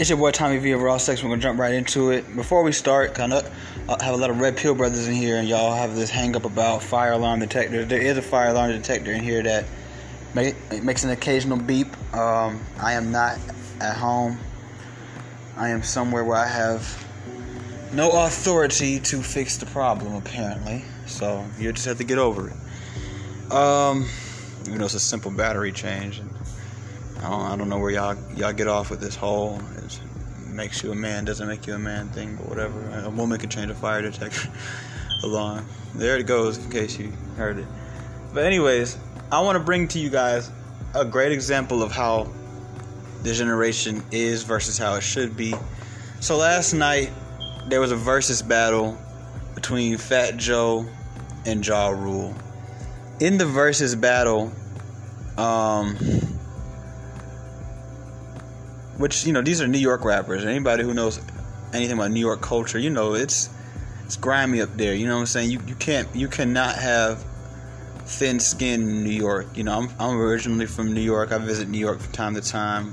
It's your boy Tommy V of Raw Sex. We're gonna jump right into it. Before we start, kind of have a lot of Red Pill brothers in here, and y'all have this hang up about fire alarm detectors. There is a fire alarm detector in here that make, makes an occasional beep. Um, I am not at home. I am somewhere where I have no authority to fix the problem, apparently. So you just have to get over it. Um, even though it's a simple battery change. I don't, I don't know where y'all y'all get off with this whole it makes you a man doesn't make you a man thing, but whatever. A woman can change a fire detector alarm. There it goes, in case you heard it. But anyways, I want to bring to you guys a great example of how the generation is versus how it should be. So last night there was a versus battle between Fat Joe and Ja Rule. In the versus battle, um, which you know these are New York rappers. Anybody who knows anything about New York culture, you know it's it's grimy up there. You know what I'm saying? You you can't you cannot have thin skin in New York. You know I'm I'm originally from New York. I visit New York from time to time.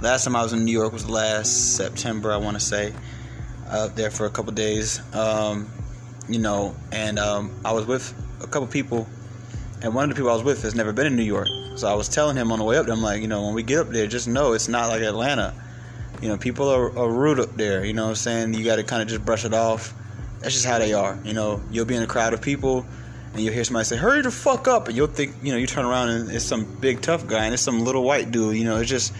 Last time I was in New York was last September, I want to say, up there for a couple days. Um, you know, and um, I was with a couple people, and one of the people I was with has never been in New York. So I was telling him on the way up there, I'm like, you know, when we get up there, just know it's not like Atlanta. You know, people are, are rude up there. You know what I'm saying? You got to kind of just brush it off. That's just how they are. You know, you'll be in a crowd of people and you'll hear somebody say, hurry the fuck up. And you'll think, you know, you turn around and it's some big tough guy and it's some little white dude. You know, it's just,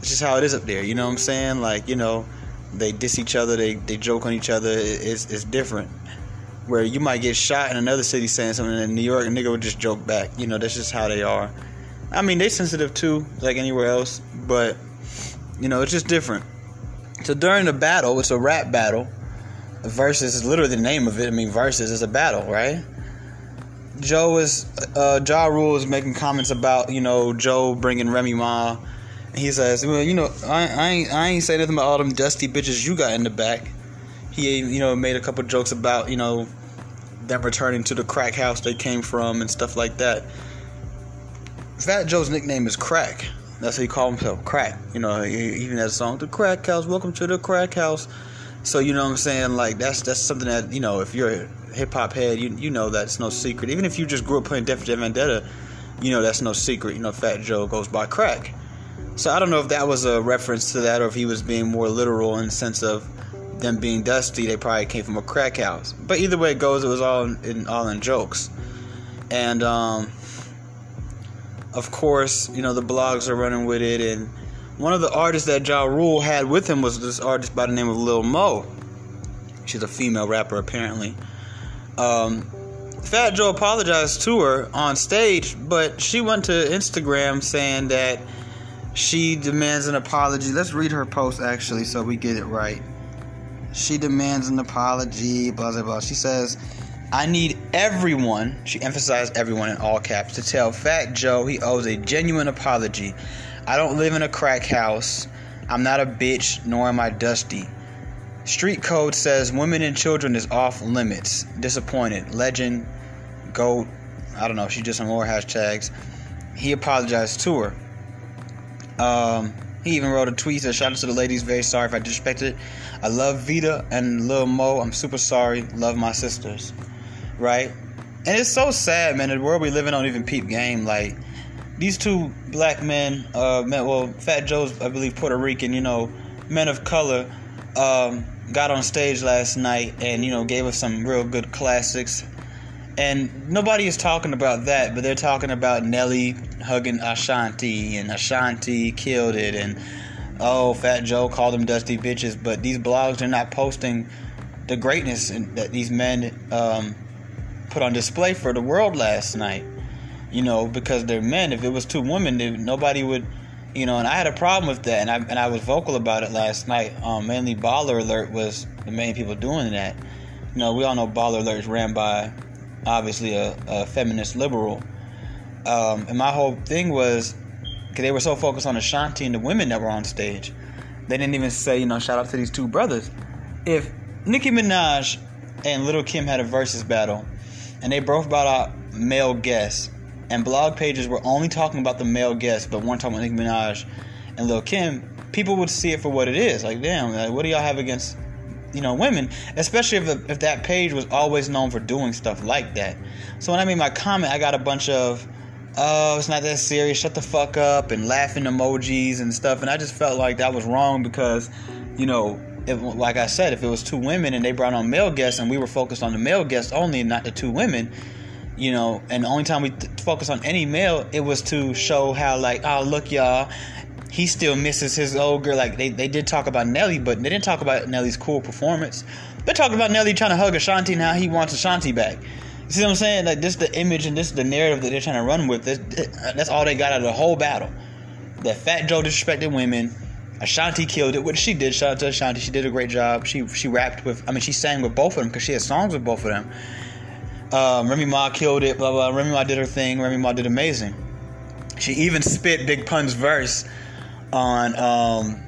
it's just how it is up there. You know what I'm saying? Like, you know, they diss each other, they, they joke on each other. It's, it's different. Where you might get shot in another city saying something in New York, a nigga would just joke back. You know, that's just how they are. I mean, they sensitive too, like anywhere else, but you know, it's just different. So during the battle, it's a rap battle. Versus is literally the name of it. I mean, versus is a battle, right? Joe is, uh, Ja Rule is making comments about, you know, Joe bringing Remy Ma. He says, well, you know, I, I, ain't, I ain't say nothing about all them dusty bitches you got in the back. He, you know, made a couple jokes about, you know, them returning to the crack house they came from and stuff like that. Fat Joe's nickname is Crack. That's what he called himself, Crack. You know, even that song, "The Crack House." Welcome to the Crack House. So you know what I'm saying? Like that's that's something that you know if you're a hip hop head, you you know that's no secret. Even if you just grew up playing Def Jam Vendetta, you know that's no secret. You know, Fat Joe goes by Crack. So I don't know if that was a reference to that or if he was being more literal in the sense of them being dusty. They probably came from a crack house. But either way it goes, it was all in all in jokes. And um, of course, you know, the blogs are running with it. And one of the artists that Ja Rule had with him was this artist by the name of Lil Mo. She's a female rapper, apparently. Um, Fat Joe apologized to her on stage, but she went to Instagram saying that she demands an apology. Let's read her post actually so we get it right. She demands an apology, blah, blah, blah. She says, I need everyone, she emphasized everyone in all caps, to tell Fat Joe he owes a genuine apology. I don't live in a crack house. I'm not a bitch, nor am I dusty. Street code says women and children is off limits. Disappointed. Legend, goat, I don't know, she just some more hashtags. He apologized to her. Um, he even wrote a tweet that shout out to the ladies, very sorry if I disrespected. I love Vita and Lil Mo. I'm super sorry. Love my sisters right? And it's so sad, man. The world we live in don't even peep game. Like these two black men, uh, men, well, Fat Joe's, I believe, Puerto Rican. You know, men of color, um, got on stage last night and you know gave us some real good classics. And nobody is talking about that, but they're talking about Nelly hugging Ashanti and Ashanti killed it and oh, Fat Joe called them dusty bitches. But these blogs are not posting the greatness that these men um, put on display for the world last night. You know, because they're men. If it was two women, nobody would, you know. And I had a problem with that, and I and I was vocal about it last night. Um, mainly Baller Alert was the main people doing that. You know, we all know Baller Alert is ran by obviously a, a feminist liberal. Um, and my whole thing was because they were so focused on Ashanti and the women that were on stage, they didn't even say, you know, shout out to these two brothers. If Nicki Minaj and Little Kim had a versus battle, and they both brought out male guests. And blog pages were only talking about the male guests, but weren't talking about Nicki Minaj and Lil Kim. people would see it for what it is. Like, damn, like, what do y'all have against, you know, women? Especially if if that page was always known for doing stuff like that. So when I made my comment, I got a bunch of, oh, it's not that serious. Shut the fuck up, and laughing emojis and stuff. And I just felt like that was wrong because, you know. If, like I said, if it was two women and they brought on male guests and we were focused on the male guests only and not the two women, you know, and the only time we th- focus on any male, it was to show how like, oh look y'all, he still misses his old girl. Like they, they did talk about Nelly, but they didn't talk about Nelly's cool performance. They talked about Nelly trying to hug Ashanti and how he wants Ashanti back. You see what I'm saying? Like this, is the image and this is the narrative that they're trying to run with. This, that's all they got out of the whole battle. That Fat Joe disrespected women. Ashanti killed it, which she did. Shout out to Ashanti. She did a great job. She she rapped with. I mean, she sang with both of them because she had songs with both of them. Um, Remy Ma killed it. Blah blah. Remy Ma did her thing. Remy Ma did amazing. She even spit Big Pun's verse on um,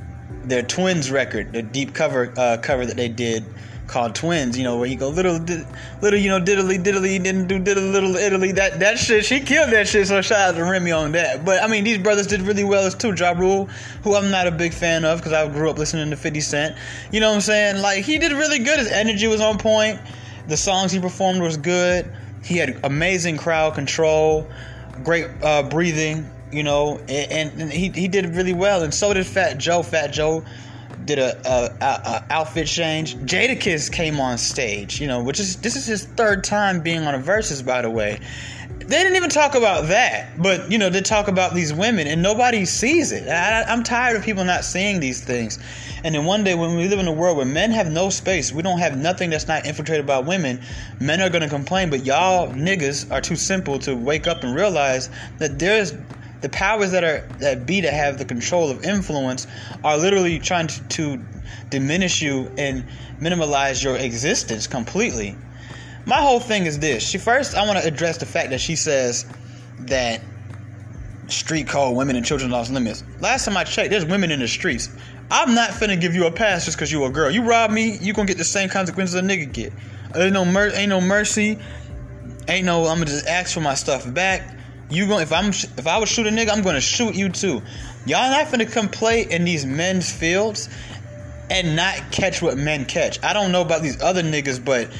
their Twins record, the deep cover uh, cover that they did called Twins. You know where he go little little you know diddly diddly didn't do diddly little Italy. That that shit she killed that shit. So shout out to Remy on that. But I mean these brothers did really well as too. Ja Rule, who I'm not a big fan of because I grew up listening to 50 Cent. You know what I'm saying? Like he did really good. His energy was on point. The songs he performed was good. He had amazing crowd control, great uh, breathing, you know, and, and, he, he did really well. And so did Fat Joe. Fat Joe did a, a, a, outfit change. Jadakiss came on stage, you know, which is this is his third time being on a versus, by the way. They didn't even talk about that, but you know, they talk about these women, and nobody sees it. I, I'm tired of people not seeing these things. And then one day, when we live in a world where men have no space, we don't have nothing that's not infiltrated by women, men are to complain, but y'all niggas are too simple to wake up and realize that there's the powers that are that be that have the control of influence are literally trying to, to diminish you and minimize your existence completely. My whole thing is this. She first I want to address the fact that she says that street code women and children lost limits. Last time I checked, there's women in the streets. I'm not finna give you a pass just because you a girl. You rob me, you gonna get the same consequences a nigga get. Ain't no mer- ain't no mercy. Ain't no. I'm gonna just ask for my stuff back. You going if I'm if I would shoot a nigga, I'm gonna shoot you too. Y'all not finna come play in these men's fields and not catch what men catch. I don't know about these other niggas, but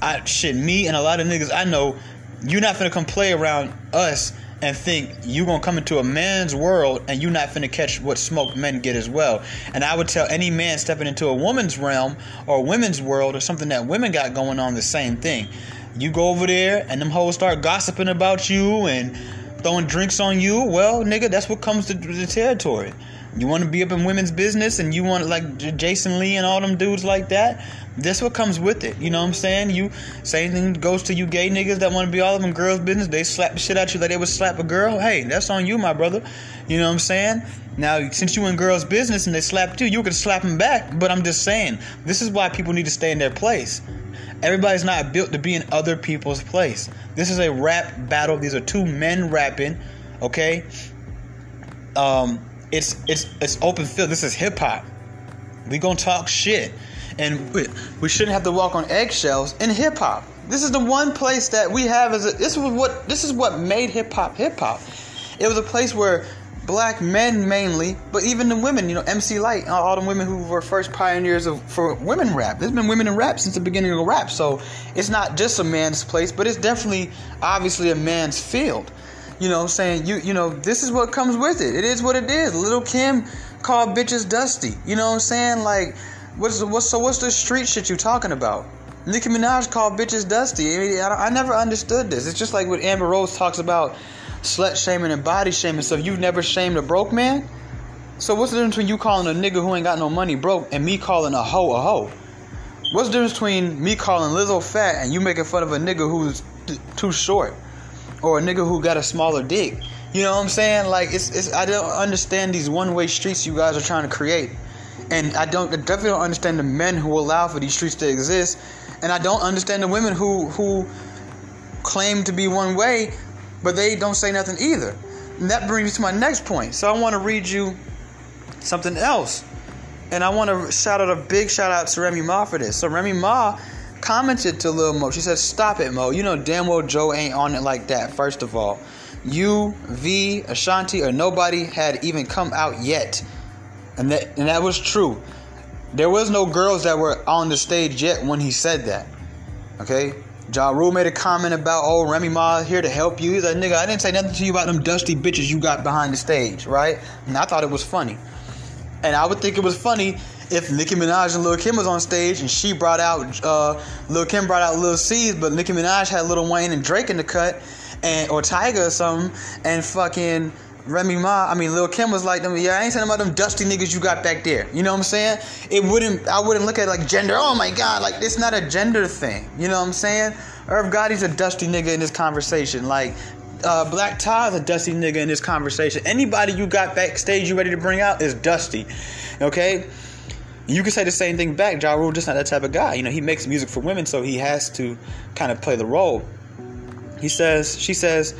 I shit me and a lot of niggas I know. You're not finna come play around us and think you gonna come into a man's world and you're not finna catch what smoked men get as well. And I would tell any man stepping into a woman's realm or women's world or something that women got going on the same thing. You go over there and them hoes start gossiping about you and throwing drinks on you. Well, nigga, that's what comes to the territory. You want to be up in women's business and you want like Jason Lee and all them dudes like that. That's what comes with it. You know what I'm saying? You same thing goes to you gay niggas that want to be all of them girls' business. They slap the shit out you like they would slap a girl. Hey, that's on you, my brother. You know what I'm saying? Now, since you in girls' business and they slapped you, you can slap them back. But I'm just saying, this is why people need to stay in their place. Everybody's not built to be in other people's place. This is a rap battle. These are two men rapping. Okay. Um it's it's it's open field. This is hip hop. We gonna talk shit, and we, we shouldn't have to walk on eggshells in hip hop. This is the one place that we have as a, this was what this is what made hip hop hip hop. It was a place where black men mainly, but even the women, you know, MC Lyte, uh, all the women who were first pioneers of for women rap. There's been women in rap since the beginning of rap, so it's not just a man's place, but it's definitely obviously a man's field. You know, I'm saying you you know this is what comes with it. It is what it is. Little Kim called bitches dusty. You know what I'm saying? Like, what's what's so what's the street shit you talking about? Nicki Minaj called bitches dusty. I, I never understood this. It's just like what Amber Rose talks about slut shaming and body shaming. So you've never shamed a broke man? So what's the difference between you calling a nigga who ain't got no money broke and me calling a hoe a hoe? What's the difference between me calling Lizzo fat and you making fun of a nigga who's too short? or a nigga who got a smaller dick. You know what I'm saying? Like it's, it's I don't understand these one way streets you guys are trying to create. And I don't I definitely don't understand the men who allow for these streets to exist. And I don't understand the women who who claim to be one way, but they don't say nothing either. And that brings me to my next point. So I want to read you something else. And I want to shout out a big shout out to Remy Ma for this. So Remy Ma commented to Lil Mo. She said, "Stop it, Mo. You know damn well Joe ain't on it like that. First of all, you, V, Ashanti, or nobody had even come out yet. And that and that was true. There was no girls that were on the stage yet when he said that. Okay? Ja Rule made a comment about, oh, Remy Ma here to help you. He's like, nigga, I didn't say nothing to you about them dusty bitches you got behind the stage, right? And I thought it was funny. And I would think it was funny if Nicki Minaj and Lil Kim was on stage and she brought out, uh, Lil Kim brought out Lil Cease, but Nicki Minaj had Lil Wayne and Drake in the cut, and or Tyga or something, and fucking Remy Ma, I mean Lil Kim was like them. Yeah, I ain't saying about them dusty niggas you got back there. You know what I'm saying? It wouldn't. I wouldn't look at like gender. Oh my god, like it's not a gender thing. You know what I'm saying? Irv Gotti's a dusty nigga in this conversation. Like uh, Black Child's a dusty nigga in this conversation. Anybody you got backstage you ready to bring out is dusty. Okay? You can say the same thing back. Ja Rule just not that type of guy. You know, he makes music for women, so he has to kind of play the role. He says, she says,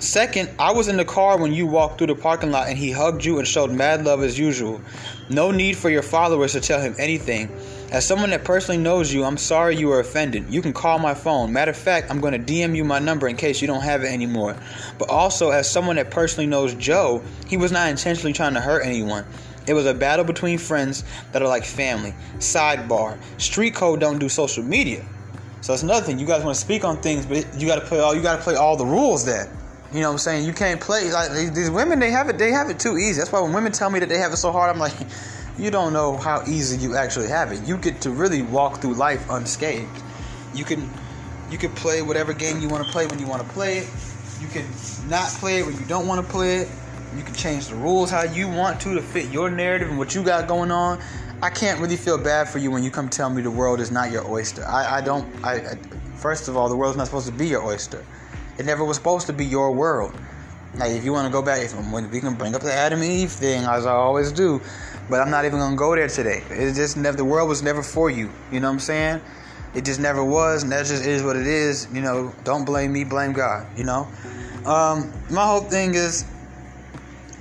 Second, I was in the car when you walked through the parking lot and he hugged you and showed mad love as usual. No need for your followers to tell him anything. As someone that personally knows you, I'm sorry you were offended. You can call my phone. Matter of fact, I'm going to DM you my number in case you don't have it anymore. But also, as someone that personally knows Joe, he was not intentionally trying to hurt anyone. It was a battle between friends that are like family. Sidebar: Street code don't do social media, so it's nothing. You guys want to speak on things, but you got to play all. You got to play all the rules there. You know what I'm saying? You can't play like these women. They have it. They have it too easy. That's why when women tell me that they have it so hard, I'm like, you don't know how easy you actually have it. You get to really walk through life unscathed. You can, you can play whatever game you want to play when you want to play it. You can not play it when you don't want to play it. You can change the rules how you want to to fit your narrative and what you got going on. I can't really feel bad for you when you come tell me the world is not your oyster. I, I don't. I, I first of all, the world's not supposed to be your oyster. It never was supposed to be your world. Like, if you want to go back, if we can bring up the Adam and Eve thing, as I always do, but I'm not even gonna go there today. It just never. The world was never for you. You know what I'm saying? It just never was, and that just is what it is. You know, don't blame me, blame God. You know, um, my whole thing is,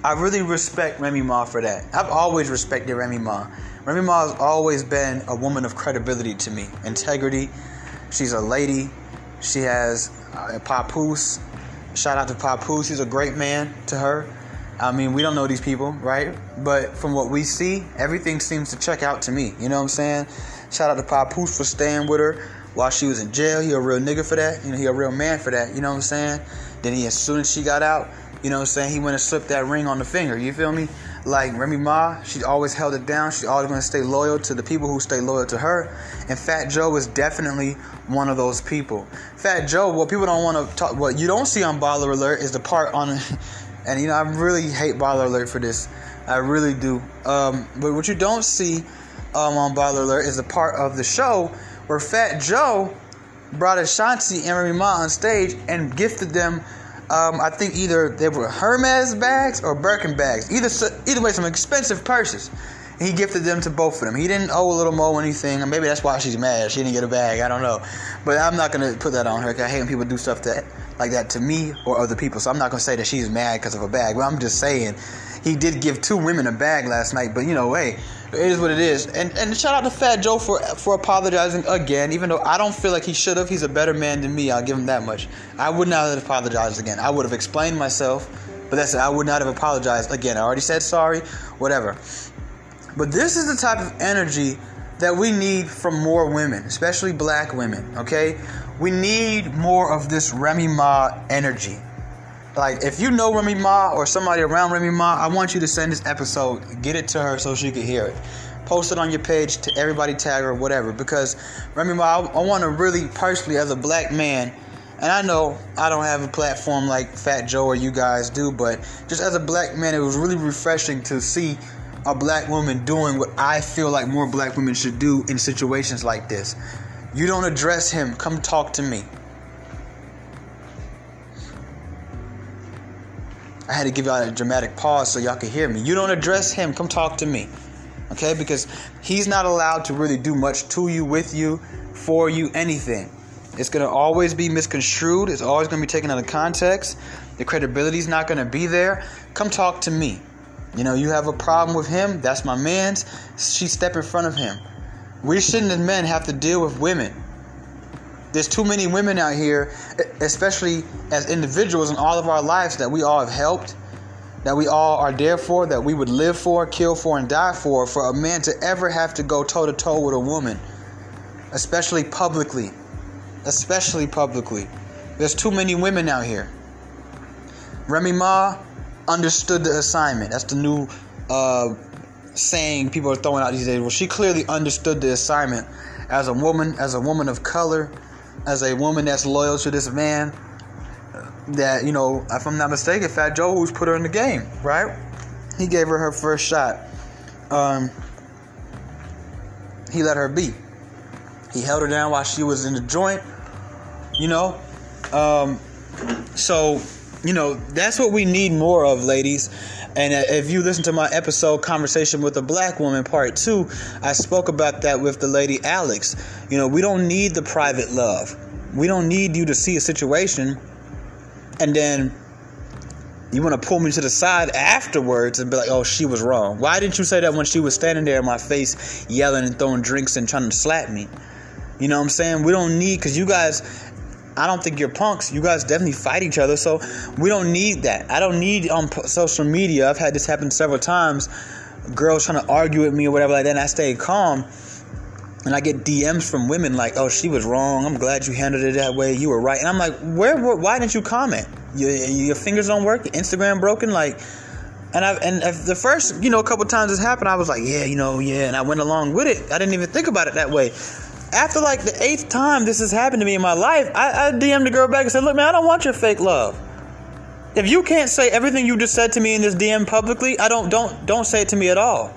I really respect Remy Ma for that. I've always respected Remy Ma. Remy Ma has always been a woman of credibility to me, integrity. She's a lady. She has uh, Papoose. Shout out to Papoose. He's a great man to her. I mean, we don't know these people, right? But from what we see, everything seems to check out to me. You know what I'm saying? Shout out to Papoose for staying with her while she was in jail. He a real nigga for that. You know, he a real man for that. You know what I'm saying? Then he, as soon as she got out, you know what I'm saying? He went and slipped that ring on the finger. You feel me? Like Remy Ma, she always held it down. She's always going to stay loyal to the people who stay loyal to her. And Fat Joe is definitely one of those people. Fat Joe, what people don't want to talk, what you don't see on Baller Alert is the part on, and you know, I really hate Baller Alert for this. I really do. Um, but what you don't see um, on Baller Alert is the part of the show where Fat Joe brought Ashanti and Remy Ma on stage and gifted them um, I think either they were Hermes bags or Birkin bags. Either either way, some expensive purses. He gifted them to both of them. He didn't owe a little Mo anything, maybe that's why she's mad. She didn't get a bag. I don't know, but I'm not gonna put that on her. Cause I hate when people do stuff that like that to me or other people. So I'm not gonna say that she's mad because of a bag. But I'm just saying he did give two women a bag last night. But you know, hey, it is what it is. And and shout out to Fat Joe for for apologizing again. Even though I don't feel like he should have. He's a better man than me. I'll give him that much. I would not have apologized again. I would have explained myself. But that's it. I would not have apologized again. I already said sorry. Whatever. But this is the type of energy that we need from more women, especially black women, okay? We need more of this Remy Ma energy. Like, if you know Remy Ma or somebody around Remy Ma, I want you to send this episode, get it to her so she can hear it. Post it on your page to everybody, tag her, whatever. Because Remy Ma, I, I want to really personally, as a black man, and I know I don't have a platform like Fat Joe or you guys do, but just as a black man, it was really refreshing to see a black woman doing what I feel like more black women should do in situations like this. You don't address him, come talk to me. I had to give y'all a dramatic pause so y'all could hear me. You don't address him, come talk to me. Okay? Because he's not allowed to really do much to you, with you, for you, anything. It's going to always be misconstrued. It's always going to be taken out of context. The credibility is not going to be there. Come talk to me. You know, you have a problem with him, that's my man's. She step in front of him. We shouldn't as men have to deal with women. There's too many women out here, especially as individuals in all of our lives that we all have helped, that we all are there for, that we would live for, kill for, and die for, for a man to ever have to go toe to toe with a woman, especially publicly. Especially publicly. There's too many women out here. Remy Ma understood the assignment. That's the new uh, saying people are throwing out these days. Well, she clearly understood the assignment as a woman, as a woman of color, as a woman that's loyal to this man. That you know, if I'm not mistaken, Fat Joe who's put her in the game, right? He gave her her first shot. Um, he let her be. He held her down while she was in the joint. You know, um, so you know that's what we need more of, ladies. And if you listen to my episode, Conversation with a Black Woman, part two, I spoke about that with the lady Alex. You know, we don't need the private love. We don't need you to see a situation and then you want to pull me to the side afterwards and be like, oh, she was wrong. Why didn't you say that when she was standing there in my face, yelling and throwing drinks and trying to slap me? You know what I'm saying? We don't need, because you guys, I don't think you're punks. You guys definitely fight each other, so we don't need that. I don't need um, on social media. I've had this happen several times. Girls trying to argue with me or whatever like that, and I stay calm. And I get DMs from women like, "Oh, she was wrong. I'm glad you handled it that way. You were right." And I'm like, "Where? where why didn't you comment? Your, your fingers don't work. Instagram broken. Like." And I and the first, you know, a couple times this happened, I was like, yeah, you know, yeah, and I went along with it. I didn't even think about it that way. After like the eighth time this has happened to me in my life, I, I DM'd the girl back and said, look, man, I don't want your fake love. If you can't say everything you just said to me in this DM publicly, I don't don't don't say it to me at all.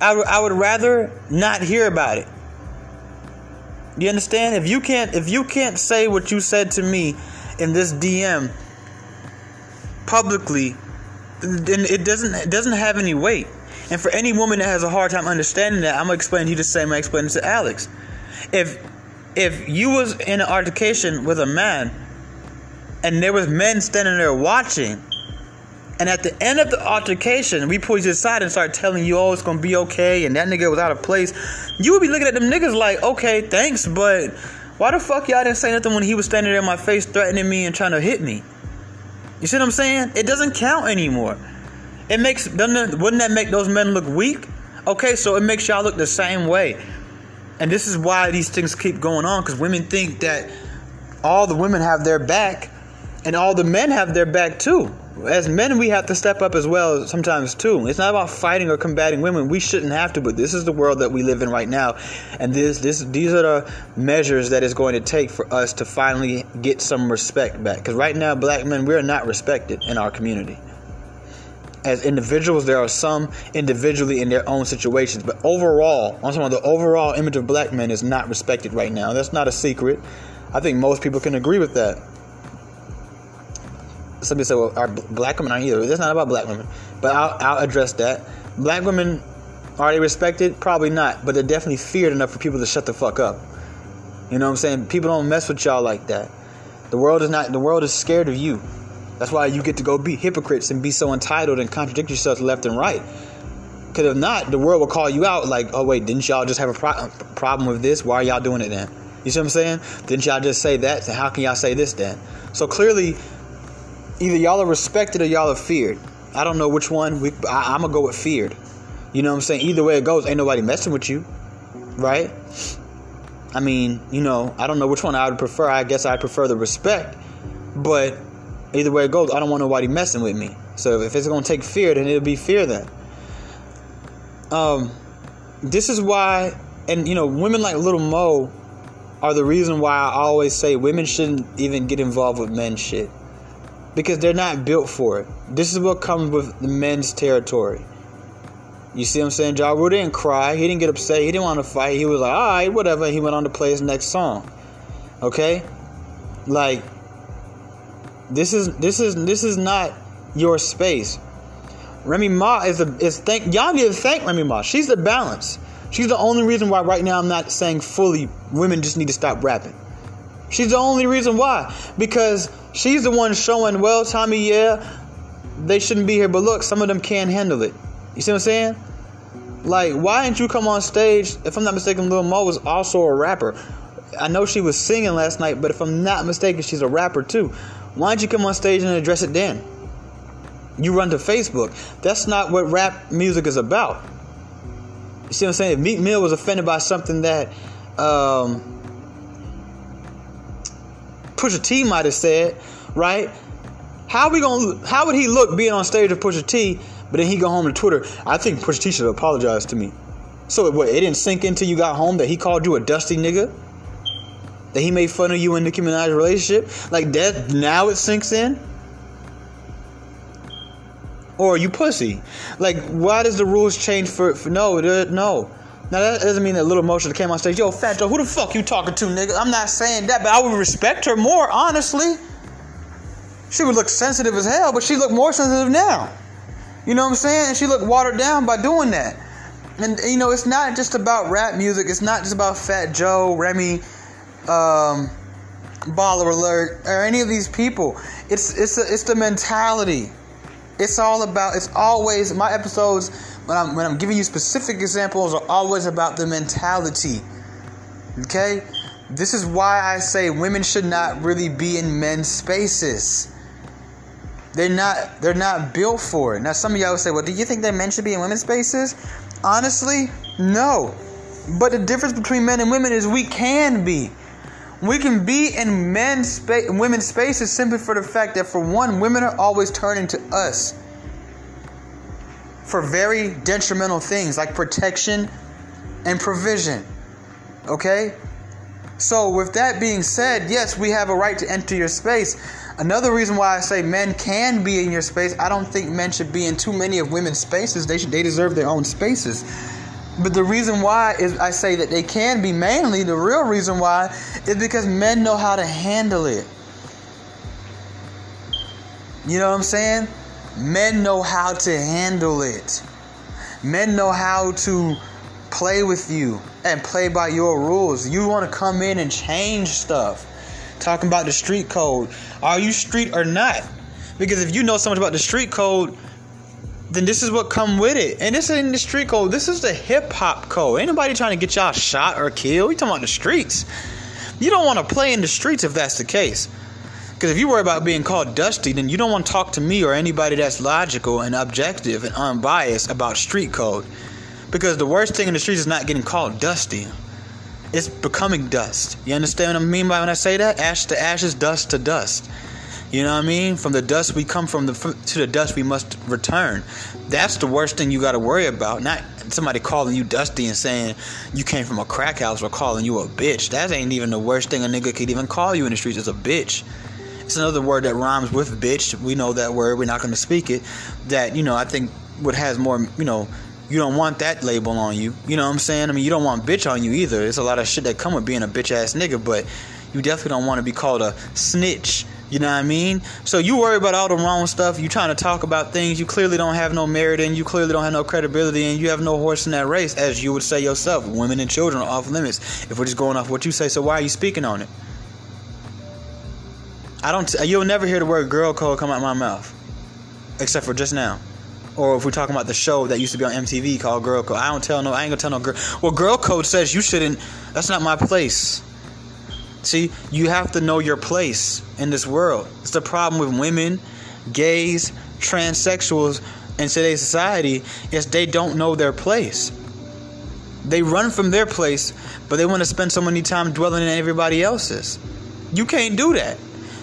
I, w- I would rather not hear about it. You understand? If you can't if you can't say what you said to me in this DM publicly, then it doesn't it doesn't have any weight. And for any woman that has a hard time understanding that, I'm gonna explain to you the same I explained to Alex. If if you was in an altercation with a man and there was men standing there watching and at the end of the altercation, we pull you aside and start telling you, oh, it's gonna be okay, and that nigga was out of place. You would be looking at them niggas like, okay, thanks, but why the fuck y'all didn't say nothing when he was standing there in my face threatening me and trying to hit me? You see what I'm saying? It doesn't count anymore. It makes wouldn't that make those men look weak? Okay, so it makes y'all look the same way. And this is why these things keep going on, because women think that all the women have their back and all the men have their back too. As men we have to step up as well sometimes too. It's not about fighting or combating women. We shouldn't have to but this is the world that we live in right now. And this this these are the measures that it's going to take for us to finally get some respect back. Because right now black men we're not respected in our community as individuals there are some individually in their own situations but overall i'm talking about the overall image of black men is not respected right now that's not a secret i think most people can agree with that somebody said, well, are black women aren't either. It's not about black women, but I'll, I'll address that. Black women are they respected? Probably not, but they're definitely feared enough for people to shut the fuck up. You know what I'm saying? People don't mess with y'all like that. The world is not. The world is scared of you. That's why you get to go be hypocrites and be so entitled and contradict yourselves left and right. Because if not, the world will call you out like, oh wait, didn't y'all just have a pro- problem with this? Why are y'all doing it then? You see what I'm saying? Didn't y'all just say that? So how can y'all say this then? So clearly, either y'all are respected or y'all are feared. I don't know which one. We, I, I'm gonna go with feared. You know what I'm saying? Either way it goes, ain't nobody messing with you, right? I mean, you know, I don't know which one I would prefer. I guess I prefer the respect, but either way it goes, I don't want nobody messing with me. So if it's gonna take fear, then it'll be fear then. Um, this is why, and you know, women like Little Mo are the reason why I always say women shouldn't even get involved with men shit because they're not built for it. This is what comes with the men's territory. You see what I'm saying? Ja didn't cry. He didn't get upset. He didn't want to fight. He was like, all right, whatever. He went on to play his next song. Okay? Like, this is this is this is not your space. Remy Ma is the is thank y'all need to thank Remy Ma. She's the balance. She's the only reason why right now I'm not saying fully women just need to stop rapping. She's the only reason why. Because she's the one showing, well, Tommy, yeah, they shouldn't be here, but look, some of them can't handle it. You see what I'm saying? Like, why didn't you come on stage? If I'm not mistaken, Lil Mo was also a rapper. I know she was singing last night, but if I'm not mistaken, she's a rapper too. Why don't you come on stage and address it then? you run to Facebook. That's not what rap music is about. You see what I'm saying? If Meek Mill was offended by something that um, Pusha T might have said, right? How we gonna? How would he look being on stage with Pusha T, but then he go home to Twitter? I think Pusha T should apologize to me. So what? It didn't sink into you got home that he called you a dusty nigga. That he made fun of you in Nicki Minaj relationship. Like that. Now it sinks in. Or you pussy. Like why does the rules change for? for no, uh, no. Now that doesn't mean that little motion came on stage. Yo, Fat Joe, who the fuck you talking to, nigga? I'm not saying that, but I would respect her more, honestly. She would look sensitive as hell, but she looked more sensitive now. You know what I'm saying? And she looked watered down by doing that. And you know, it's not just about rap music. It's not just about Fat Joe, Remy, um, Baller Alert, or any of these people. It's it's a, it's the mentality. It's all about. It's always my episodes when I'm when I'm giving you specific examples are always about the mentality. Okay, this is why I say women should not really be in men's spaces. They're not they're not built for it. Now some of y'all say, well, do you think that men should be in women's spaces? Honestly, no. But the difference between men and women is we can be. We can be in men's space, women's spaces simply for the fact that for one, women are always turning to us for very detrimental things like protection and provision. Okay? So, with that being said, yes, we have a right to enter your space. Another reason why I say men can be in your space, I don't think men should be in too many of women's spaces. They should they deserve their own spaces. But the reason why is I say that they can be mainly the real reason why is because men know how to handle it. You know what I'm saying? Men know how to handle it. Men know how to play with you and play by your rules. You want to come in and change stuff talking about the street code. Are you street or not? Because if you know so much about the street code, then this is what come with it. And this ain't the street code. This is the hip hop code. Ain't nobody trying to get y'all shot or killed. We talking about the streets. You don't want to play in the streets if that's the case. Because if you worry about being called dusty, then you don't want to talk to me or anybody that's logical and objective and unbiased about street code. Because the worst thing in the streets is not getting called dusty. It's becoming dust. You understand what I mean by when I say that? Ash to ashes, dust to dust. You know what I mean? From the dust we come from the to the dust we must return. That's the worst thing you got to worry about. Not somebody calling you dusty and saying you came from a crack house or calling you a bitch. That ain't even the worst thing a nigga could even call you in the streets is a bitch. It's another word that rhymes with bitch. We know that word. We're not going to speak it. That you know, I think what has more, you know, you don't want that label on you. You know what I'm saying? I mean, you don't want bitch on you either. There's a lot of shit that come with being a bitch ass nigga, but you definitely don't want to be called a snitch. You know what I mean? So you worry about all the wrong stuff. You trying to talk about things you clearly don't have no merit in. You clearly don't have no credibility, and you have no horse in that race, as you would say yourself. Women and children are off limits. If we're just going off what you say, so why are you speaking on it? I don't. You'll never hear the word girl code come out my mouth, except for just now or if we're talking about the show that used to be on MTV called Girl Code. I don't tell no, I ain't gonna tell no girl. Well, Girl Code says you shouldn't. That's not my place. See, you have to know your place in this world. It's the problem with women, gays, transsexuals in today's society is they don't know their place. They run from their place, but they want to spend so many time dwelling in everybody else's. You can't do that.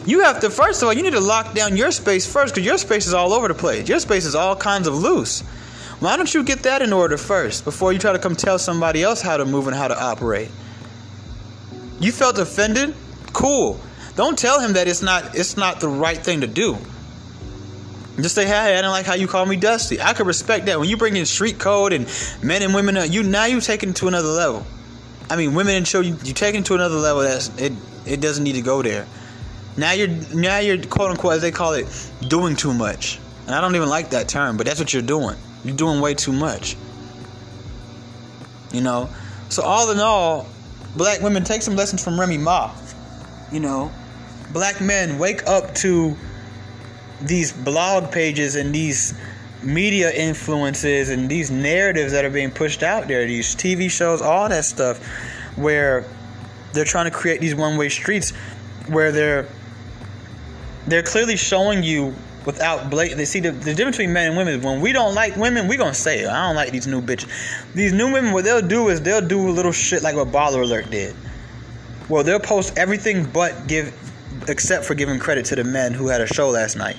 You have to first of all, you need to lock down your space first because your space is all over the place. Your space is all kinds of loose. Why don't you get that in order first before you try to come tell somebody else how to move and how to operate? You felt offended? Cool. Don't tell him that it's not it's not the right thing to do. Just say, hey, I don't like how you call me Dusty. I could respect that. When you bring in street code and men and women, you now you take it to another level. I mean, women and children, you take it to another level. That's it. It doesn't need to go there. Now you're now you're quote unquote as they call it doing too much. And I don't even like that term, but that's what you're doing. You're doing way too much. You know? So all in all, black women take some lessons from Remy Ma. You know, black men wake up to these blog pages and these media influences and these narratives that are being pushed out there, these TV shows, all that stuff, where they're trying to create these one way streets where they're they're clearly showing you without blatant. They see the, the difference between men and women is when we don't like women, we gonna say it. I don't like these new bitches. These new women, what they'll do is they'll do little shit like what Baller Alert did. Well, they'll post everything but give, except for giving credit to the men who had a show last night.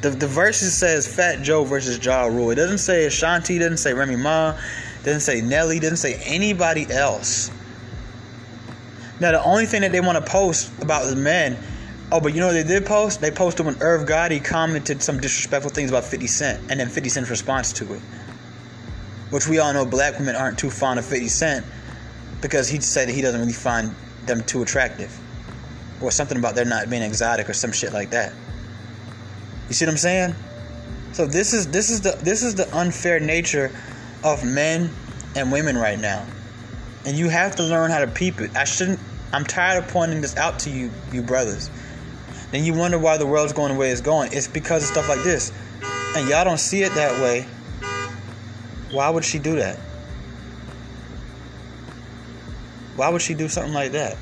The the verses says Fat Joe versus Ja Rule. It doesn't say Ashanti. Doesn't say Remy Ma. Doesn't say Nelly. Doesn't say anybody else. Now the only thing that they want to post about the men Oh, but you know they did post? They posted when Irv Gotti commented some disrespectful things about 50 Cent, and then 50 Cent's response to it. Which we all know black women aren't too fond of 50 Cent because he said that he doesn't really find them too attractive. Or something about they're not being exotic or some shit like that. You see what I'm saying? So this is this is the this is the unfair nature of men and women right now. And you have to learn how to peep it. I shouldn't I'm tired of pointing this out to you, you brothers then you wonder why the world's going the way it's going. It's because of stuff like this. And y'all don't see it that way. Why would she do that? Why would she do something like that?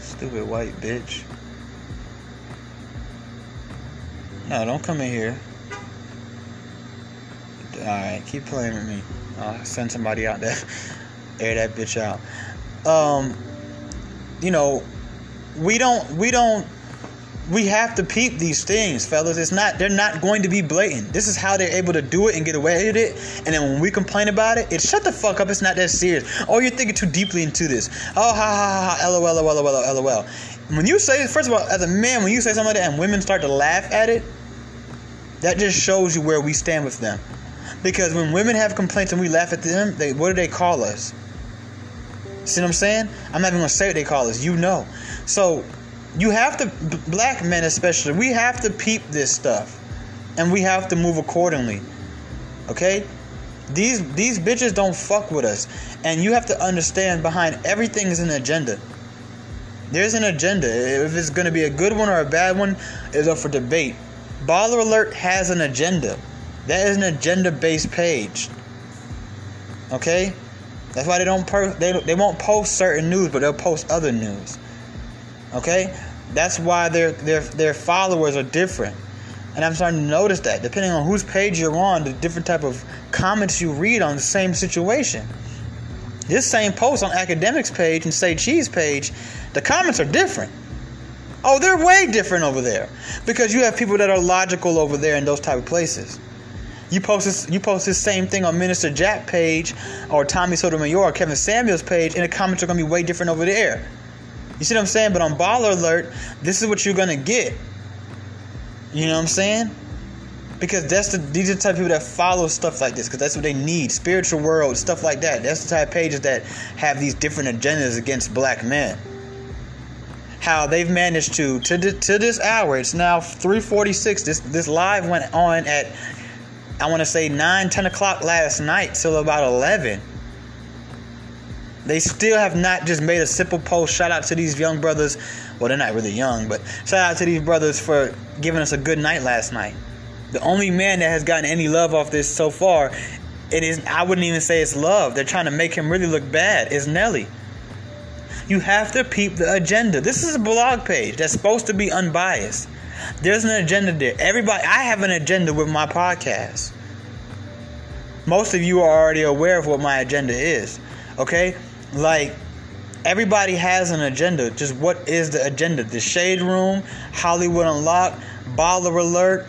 Stupid white bitch. No, don't come in here. Alright, keep playing with me. I'll send somebody out there. air that bitch out. Um, you know, we don't we don't we have to peep these things, fellas. It's not they're not going to be blatant. This is how they're able to do it and get away with it. And then when we complain about it, it's shut the fuck up. It's not that serious. Oh, you're thinking too deeply into this. Oh, ha ha ha, ha lol, lol, lol, lol. When you say, first of all, as a man, when you say something like that and women start to laugh at it, that just shows you where we stand with them. Because when women have complaints and we laugh at them, they what do they call us? See what I'm saying? I'm not even gonna say what they call us. You know. So you have to, black men especially, we have to peep this stuff, and we have to move accordingly. Okay? These these bitches don't fuck with us, and you have to understand behind everything is an agenda. There's an agenda. If it's gonna be a good one or a bad one, is up for debate. Baller Alert has an agenda. That is an agenda-based page. Okay? That's why they don't per- they they won't post certain news, but they'll post other news. Okay, that's why their their their followers are different, and I'm starting to notice that depending on whose page you're on, the different type of comments you read on the same situation. This same post on academics page and say cheese page, the comments are different. Oh, they're way different over there because you have people that are logical over there in those type of places. You post this, you post this same thing on Minister Jack page or Tommy Sotomayor or Kevin Samuels page, and the comments are gonna be way different over there. You see what I'm saying? But on Baller Alert, this is what you're gonna get. You know what I'm saying? Because that's the these are the type of people that follow stuff like this because that's what they need. Spiritual world stuff like that. That's the type of pages that have these different agendas against black men. How they've managed to to to this hour. It's now 3:46. This this live went on at I want to say 9, 10 o'clock last night till about 11. They still have not just made a simple post. Shout out to these young brothers. Well, they're not really young, but shout out to these brothers for giving us a good night last night. The only man that has gotten any love off this so far, it is I wouldn't even say it's love. They're trying to make him really look bad. Is Nelly. You have to peep the agenda. This is a blog page that's supposed to be unbiased. There's an agenda there. Everybody, I have an agenda with my podcast. Most of you are already aware of what my agenda is. Okay? Like, everybody has an agenda. Just what is the agenda? The Shade Room, Hollywood Unlocked, Baller Alert,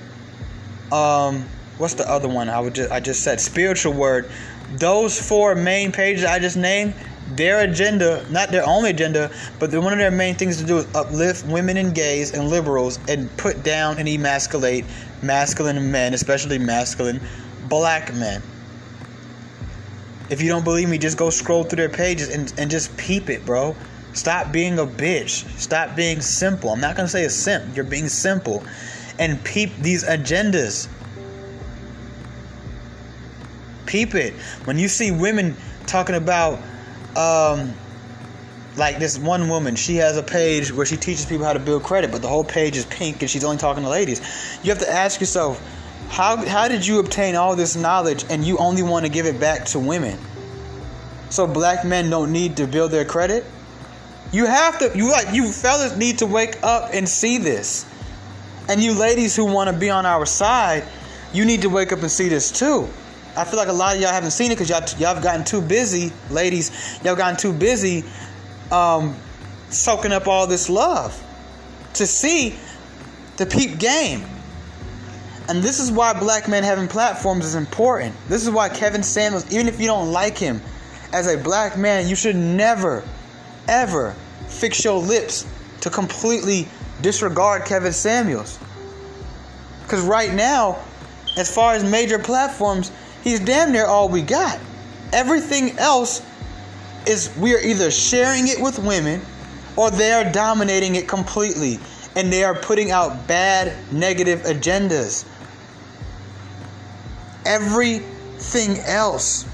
um, what's the other one? I would just I just said spiritual word. Those four main pages I just named, their agenda, not their only agenda, but one of their main things to do is uplift women and gays and liberals and put down and emasculate masculine men, especially masculine black men. If you don't believe me, just go scroll through their pages and, and just peep it, bro. Stop being a bitch. Stop being simple. I'm not gonna say a simp. You're being simple. And peep these agendas. Peep it. When you see women talking about um, like this one woman, she has a page where she teaches people how to build credit, but the whole page is pink and she's only talking to ladies. You have to ask yourself, how how did you obtain all this knowledge and you only want to give it back to women? So black men don't need to build their credit? You have to you like you fellas need to wake up and see this. And you ladies who want to be on our side, you need to wake up and see this too. I feel like a lot of y'all haven't seen it because y'all y'all have gotten too busy, ladies. Y'all gotten too busy um, soaking up all this love to see the peep game. And this is why black men having platforms is important. This is why Kevin Samuels, even if you don't like him, as a black man, you should never, ever fix your lips to completely disregard Kevin Samuels. Because right now, as far as major platforms, he's damn near all we got. Everything else is we are either sharing it with women or they are dominating it completely and they are putting out bad negative agendas. Everything else.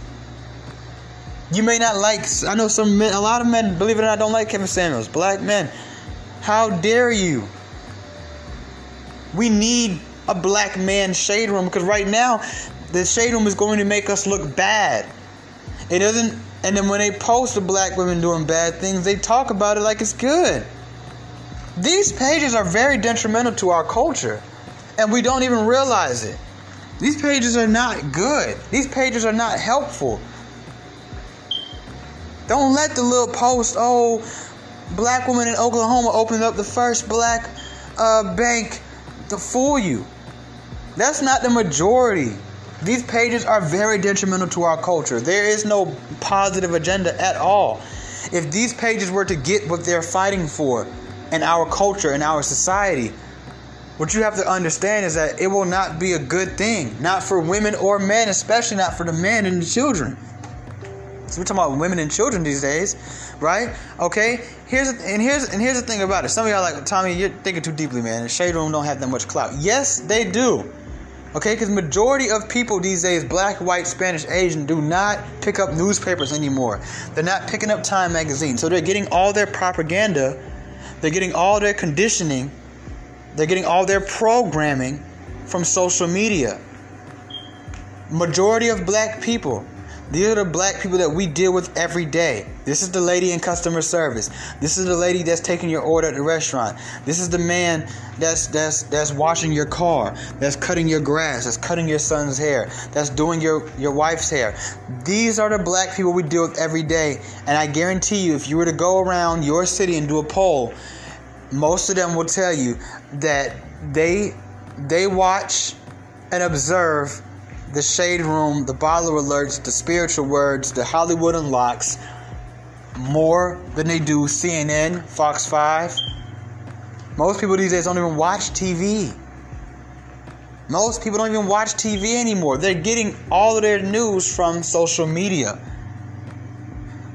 You may not like I know some men a lot of men, believe it or not, don't like Kevin Samuels. Black men. How dare you? We need a black man shade room because right now the shade room is going to make us look bad. It doesn't and then when they post the black women doing bad things, they talk about it like it's good. These pages are very detrimental to our culture, and we don't even realize it. These pages are not good. These pages are not helpful. Don't let the little post, oh, black woman in Oklahoma opened up the first black uh, bank to fool you. That's not the majority. These pages are very detrimental to our culture. There is no positive agenda at all. If these pages were to get what they're fighting for in our culture, in our society, what you have to understand is that it will not be a good thing. Not for women or men, especially not for the men and the children. So we're talking about women and children these days, right? Okay. Here's and here's and here's the thing about it. Some of y'all like Tommy, you're thinking too deeply, man. The shade room don't have that much clout. Yes, they do. Okay, because majority of people these days, black, white, Spanish, Asian, do not pick up newspapers anymore. They're not picking up Time magazine, so they're getting all their propaganda, they're getting all their conditioning, they're getting all their programming from social media. Majority of black people these are the black people that we deal with every day. This is the lady in customer service. This is the lady that's taking your order at the restaurant. This is the man that's that's that's washing your car, that's cutting your grass, that's cutting your son's hair, that's doing your your wife's hair. These are the black people we deal with every day, and I guarantee you if you were to go around your city and do a poll, most of them will tell you that they they watch and observe the Shade Room, the Baller Alerts, the Spiritual Words, the Hollywood Unlocks more than they do CNN, Fox 5. Most people these days don't even watch TV. Most people don't even watch TV anymore. They're getting all of their news from social media.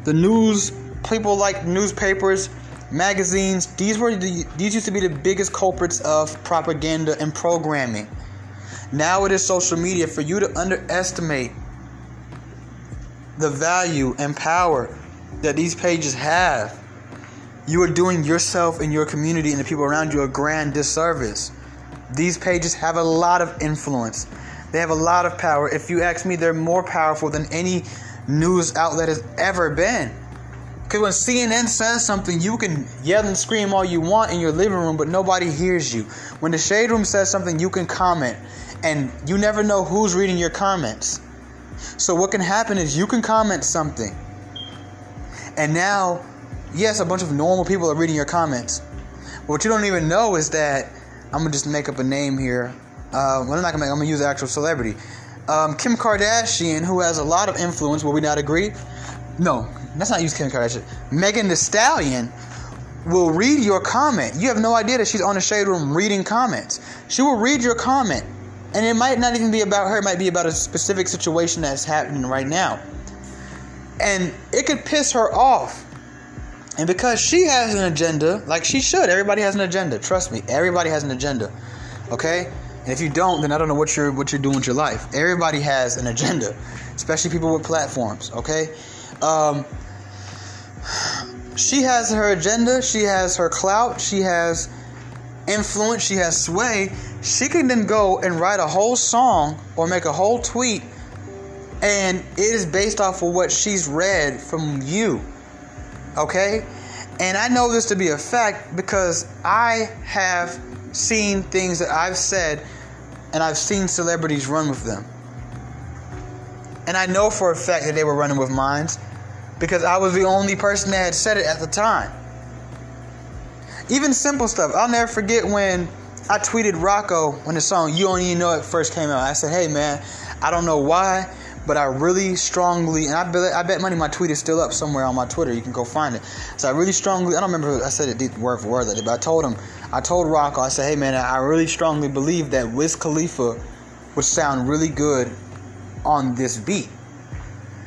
The news, people like newspapers, magazines, these were the, these used to be the biggest culprits of propaganda and programming. Now it is social media for you to underestimate the value and power that these pages have. You are doing yourself and your community and the people around you a grand disservice. These pages have a lot of influence. They have a lot of power. If you ask me, they're more powerful than any news outlet has ever been. Because when CNN says something, you can yell and scream all you want in your living room, but nobody hears you. When the Shade Room says something, you can comment and you never know who's reading your comments. So what can happen is you can comment something, and now, yes, a bunch of normal people are reading your comments. But what you don't even know is that I'm gonna just make up a name here. Uh, well, I'm not gonna make. I'm gonna use an actual celebrity. Um, Kim Kardashian, who has a lot of influence. Will we not agree? No, let's not use Kim Kardashian. Megan Thee Stallion will read your comment. You have no idea that she's on the shade room reading comments. She will read your comment and it might not even be about her, it might be about a specific situation that's happening right now. And it could piss her off. And because she has an agenda, like she should, everybody has an agenda. Trust me, everybody has an agenda. Okay? And if you don't, then I don't know what you're what you're doing with your life. Everybody has an agenda, especially people with platforms. Okay, um, she has her agenda. She has her clout. She has influence. She has sway she can then go and write a whole song or make a whole tweet and it is based off of what she's read from you okay And I know this to be a fact because I have seen things that I've said and I've seen celebrities run with them. And I know for a fact that they were running with mines because I was the only person that had said it at the time. Even simple stuff. I'll never forget when I tweeted Rocko when the song You Don't Even Know It first came out. I said, hey man, I don't know why, but I really strongly, and I bet, I bet money my tweet is still up somewhere on my Twitter. You can go find it. So I really strongly, I don't remember I said it did word for word, but I told him, I told Rocko, I said, hey man, I really strongly believe that Wiz Khalifa would sound really good on this beat.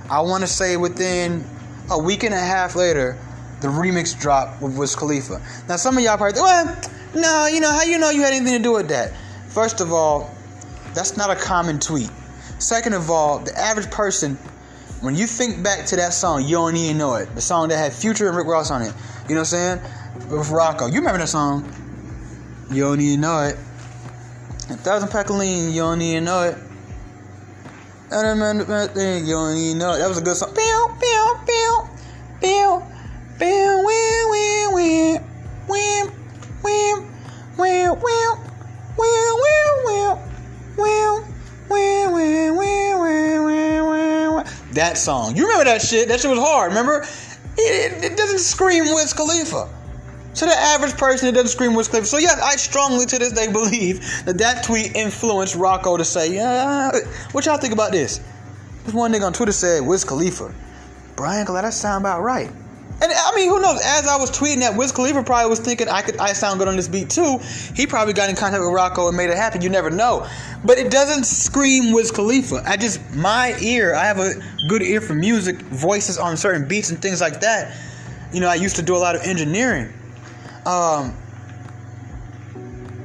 I want to say within a week and a half later, the remix dropped with Wiz Khalifa. Now some of y'all probably, well, no, you know how you know you had anything to do with that. First of all, that's not a common tweet. Second of all, the average person, when you think back to that song, you don't even know it. The song that had Future and Rick Ross on it. You know what I'm saying? With Rocko. You remember that song? You don't even know it. A thousand pack of lean, you don't even know it. I remember that you don't even know it. That was a good song. Pew, pew, pew, pew, pew, win, win, win, win, That song. You remember that shit? That shit was hard, remember? It, it, it doesn't scream Wiz Khalifa. To the average person, it doesn't scream Wiz Khalifa. So, yes, I strongly to this day believe that that tweet influenced Rocko to say, yeah, what y'all think about this? This one nigga on Twitter said, Wiz Khalifa. Brian, that sound about right. And I mean, who knows? As I was tweeting that, Wiz Khalifa probably was thinking I could I sound good on this beat too. He probably got in contact with Rocko and made it happen. You never know. But it doesn't scream Wiz Khalifa. I just my ear. I have a good ear for music, voices on certain beats and things like that. You know, I used to do a lot of engineering. Um,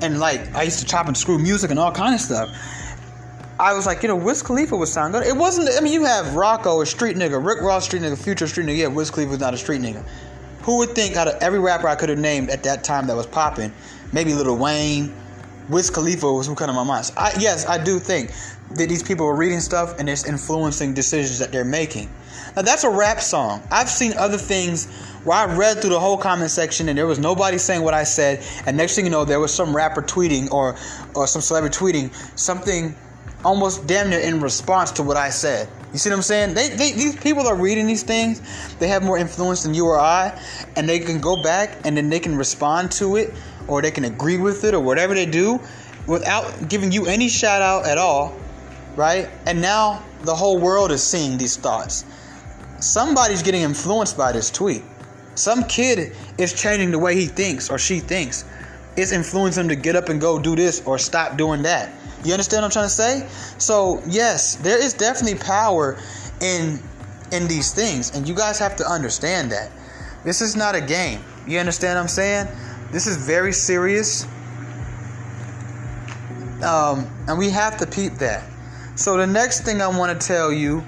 and like I used to chop and screw music and all kind of stuff. I was like, you know, Wiz Khalifa would sound good. It wasn't. I mean, you have Rocko, a street nigga, Rick Ross, street nigga, Future, street nigga. Yeah, Wiz Khalifa was not a street nigga. Who would think out of every rapper I could have named at that time that was popping, maybe Lil Wayne, Wiz Khalifa was who kind of my mind. I, yes, I do think that these people are reading stuff and it's influencing decisions that they're making. Now that's a rap song. I've seen other things where I read through the whole comment section and there was nobody saying what I said, and next thing you know, there was some rapper tweeting or or some celebrity tweeting something almost damn near in response to what I said. You see what I'm saying? They, they, these people are reading these things. They have more influence than you or I, and they can go back and then they can respond to it, or they can agree with it, or whatever they do, without giving you any shout out at all, right? And now the whole world is seeing these thoughts. Somebody's getting influenced by this tweet. Some kid is changing the way he thinks or she thinks. It's influencing them to get up and go do this or stop doing that. You understand what I'm trying to say? So yes, there is definitely power in in these things, and you guys have to understand that. This is not a game. You understand what I'm saying? This is very serious. Um, and we have to peep that. So the next thing I want to tell you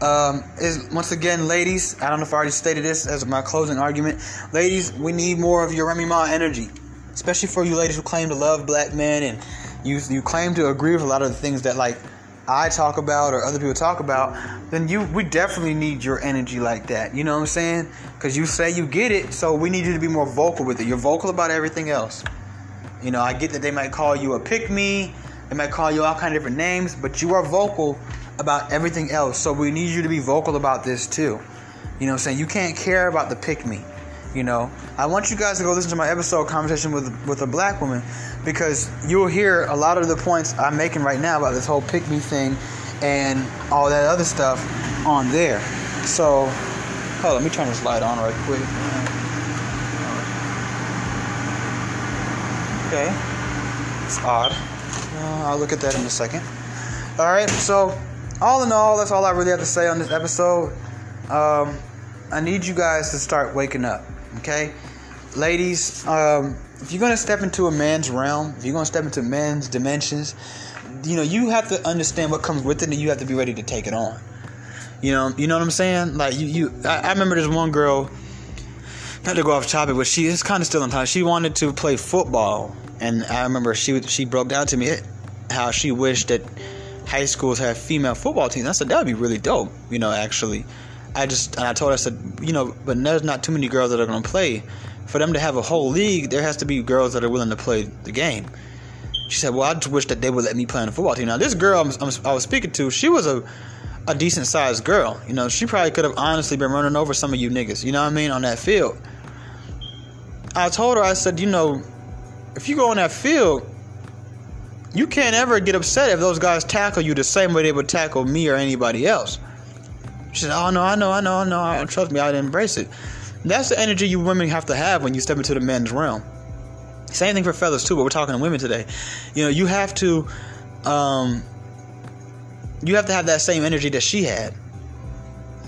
um, is once again, ladies. I don't know if I already stated this as my closing argument. Ladies, we need more of your Remy Ma energy, especially for you ladies who claim to love black men and you you claim to agree with a lot of the things that like I talk about or other people talk about, then you we definitely need your energy like that. You know what I'm saying? Because you say you get it, so we need you to be more vocal with it. You're vocal about everything else. You know, I get that they might call you a pick me, they might call you all kind of different names, but you are vocal about everything else. So we need you to be vocal about this too. You know what I'm saying? You can't care about the pick me. You know, I want you guys to go listen to my episode conversation with with a black woman because you'll hear a lot of the points I'm making right now about this whole pick me thing and all that other stuff on there. So, hold on, let me turn this light on right quick. Okay, it's odd. Uh, I'll look at that in a second. All right, so all in all, that's all I really have to say on this episode. Um, I need you guys to start waking up. Okay, ladies, um, if you're gonna step into a man's realm, if you're gonna step into men's dimensions, you know you have to understand what comes with it, and you have to be ready to take it on. You know, you know what I'm saying? Like you, you. I, I remember this one girl. Not to go off topic, but she is kind of still in time. She wanted to play football, and I remember she she broke down to me how she wished that high schools had female football teams. I said that would be really dope. You know, actually, I just and I told her I said, you know, but there's not too many girls that are to play. For them to have a whole league, there has to be girls that are willing to play the game. She said, "Well, I just wish that they would let me play on the football team." Now, this girl I'm, I'm, i was speaking to, she was a a decent sized girl. You know, she probably could have honestly been running over some of you niggas. You know what I mean on that field. I told her, I said, you know, if you go on that field, you can't ever get upset if those guys tackle you the same way they would tackle me or anybody else. She said, "Oh no, I know, I know, I know. Trust me, I'd embrace it." That's the energy you women have to have when you step into the men's realm. Same thing for fellas too, but we're talking to women today. You know, you have to, um, you have to have that same energy that she had.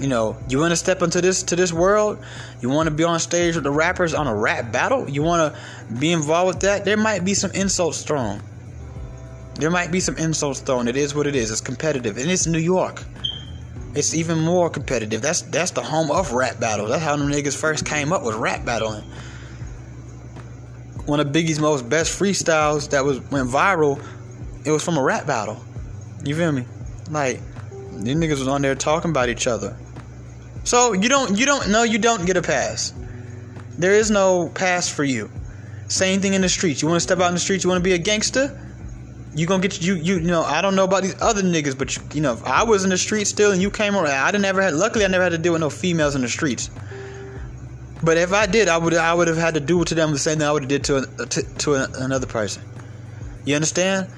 You know, you want to step into this to this world. You want to be on stage with the rappers on a rap battle. You want to be involved with that. There might be some insults thrown. There might be some insults thrown. It is what it is. It's competitive, and it's New York. It's even more competitive. That's that's the home of rap battles. That's how them niggas first came up with rap battling one of Biggie's most best freestyles that was went viral, it was from a rap battle. You feel me? Like these niggas was on there talking about each other. So you don't you don't know you don't get a pass. There is no pass for you. Same thing in the streets. You want to step out in the streets, you want to be a gangster? You gonna get you you you know I don't know about these other niggas, but you, you know if I was in the streets still and you came around, I didn't ever had. Luckily, I never had to deal with no females in the streets. But if I did, I would I would have had to do to them the same thing I would have did to a, to, to a, another person. You understand?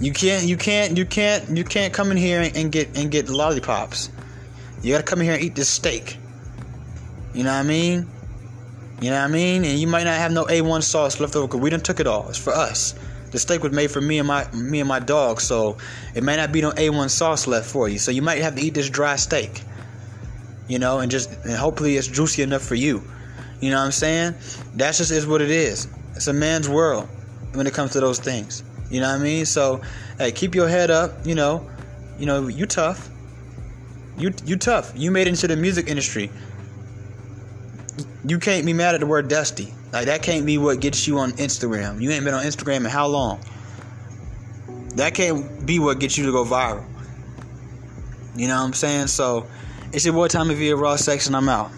You can't you can't you can't you can't come in here and, get and get lollipops. You gotta come in here and eat this steak. You know what I mean? You know what I mean? And you might not have no A1 sauce left over because we done took it all. It's for us. The steak was made for me and my me and my dog, so it may not be no A1 sauce left for you. So you might have to eat this dry steak. You know, and just and hopefully it's juicy enough for you. You know what I'm saying? That just is what it is. It's a man's world when it comes to those things. You know what I mean? So, hey, keep your head up. You know, you know, you tough. You you tough. You made it into the music industry. You can't be mad at the word dusty. Like that can't be what gets you on Instagram. You ain't been on Instagram in how long? That can't be what gets you to go viral. You know what I'm saying? So, it's your boy Tommy Villa Raw Section. I'm out.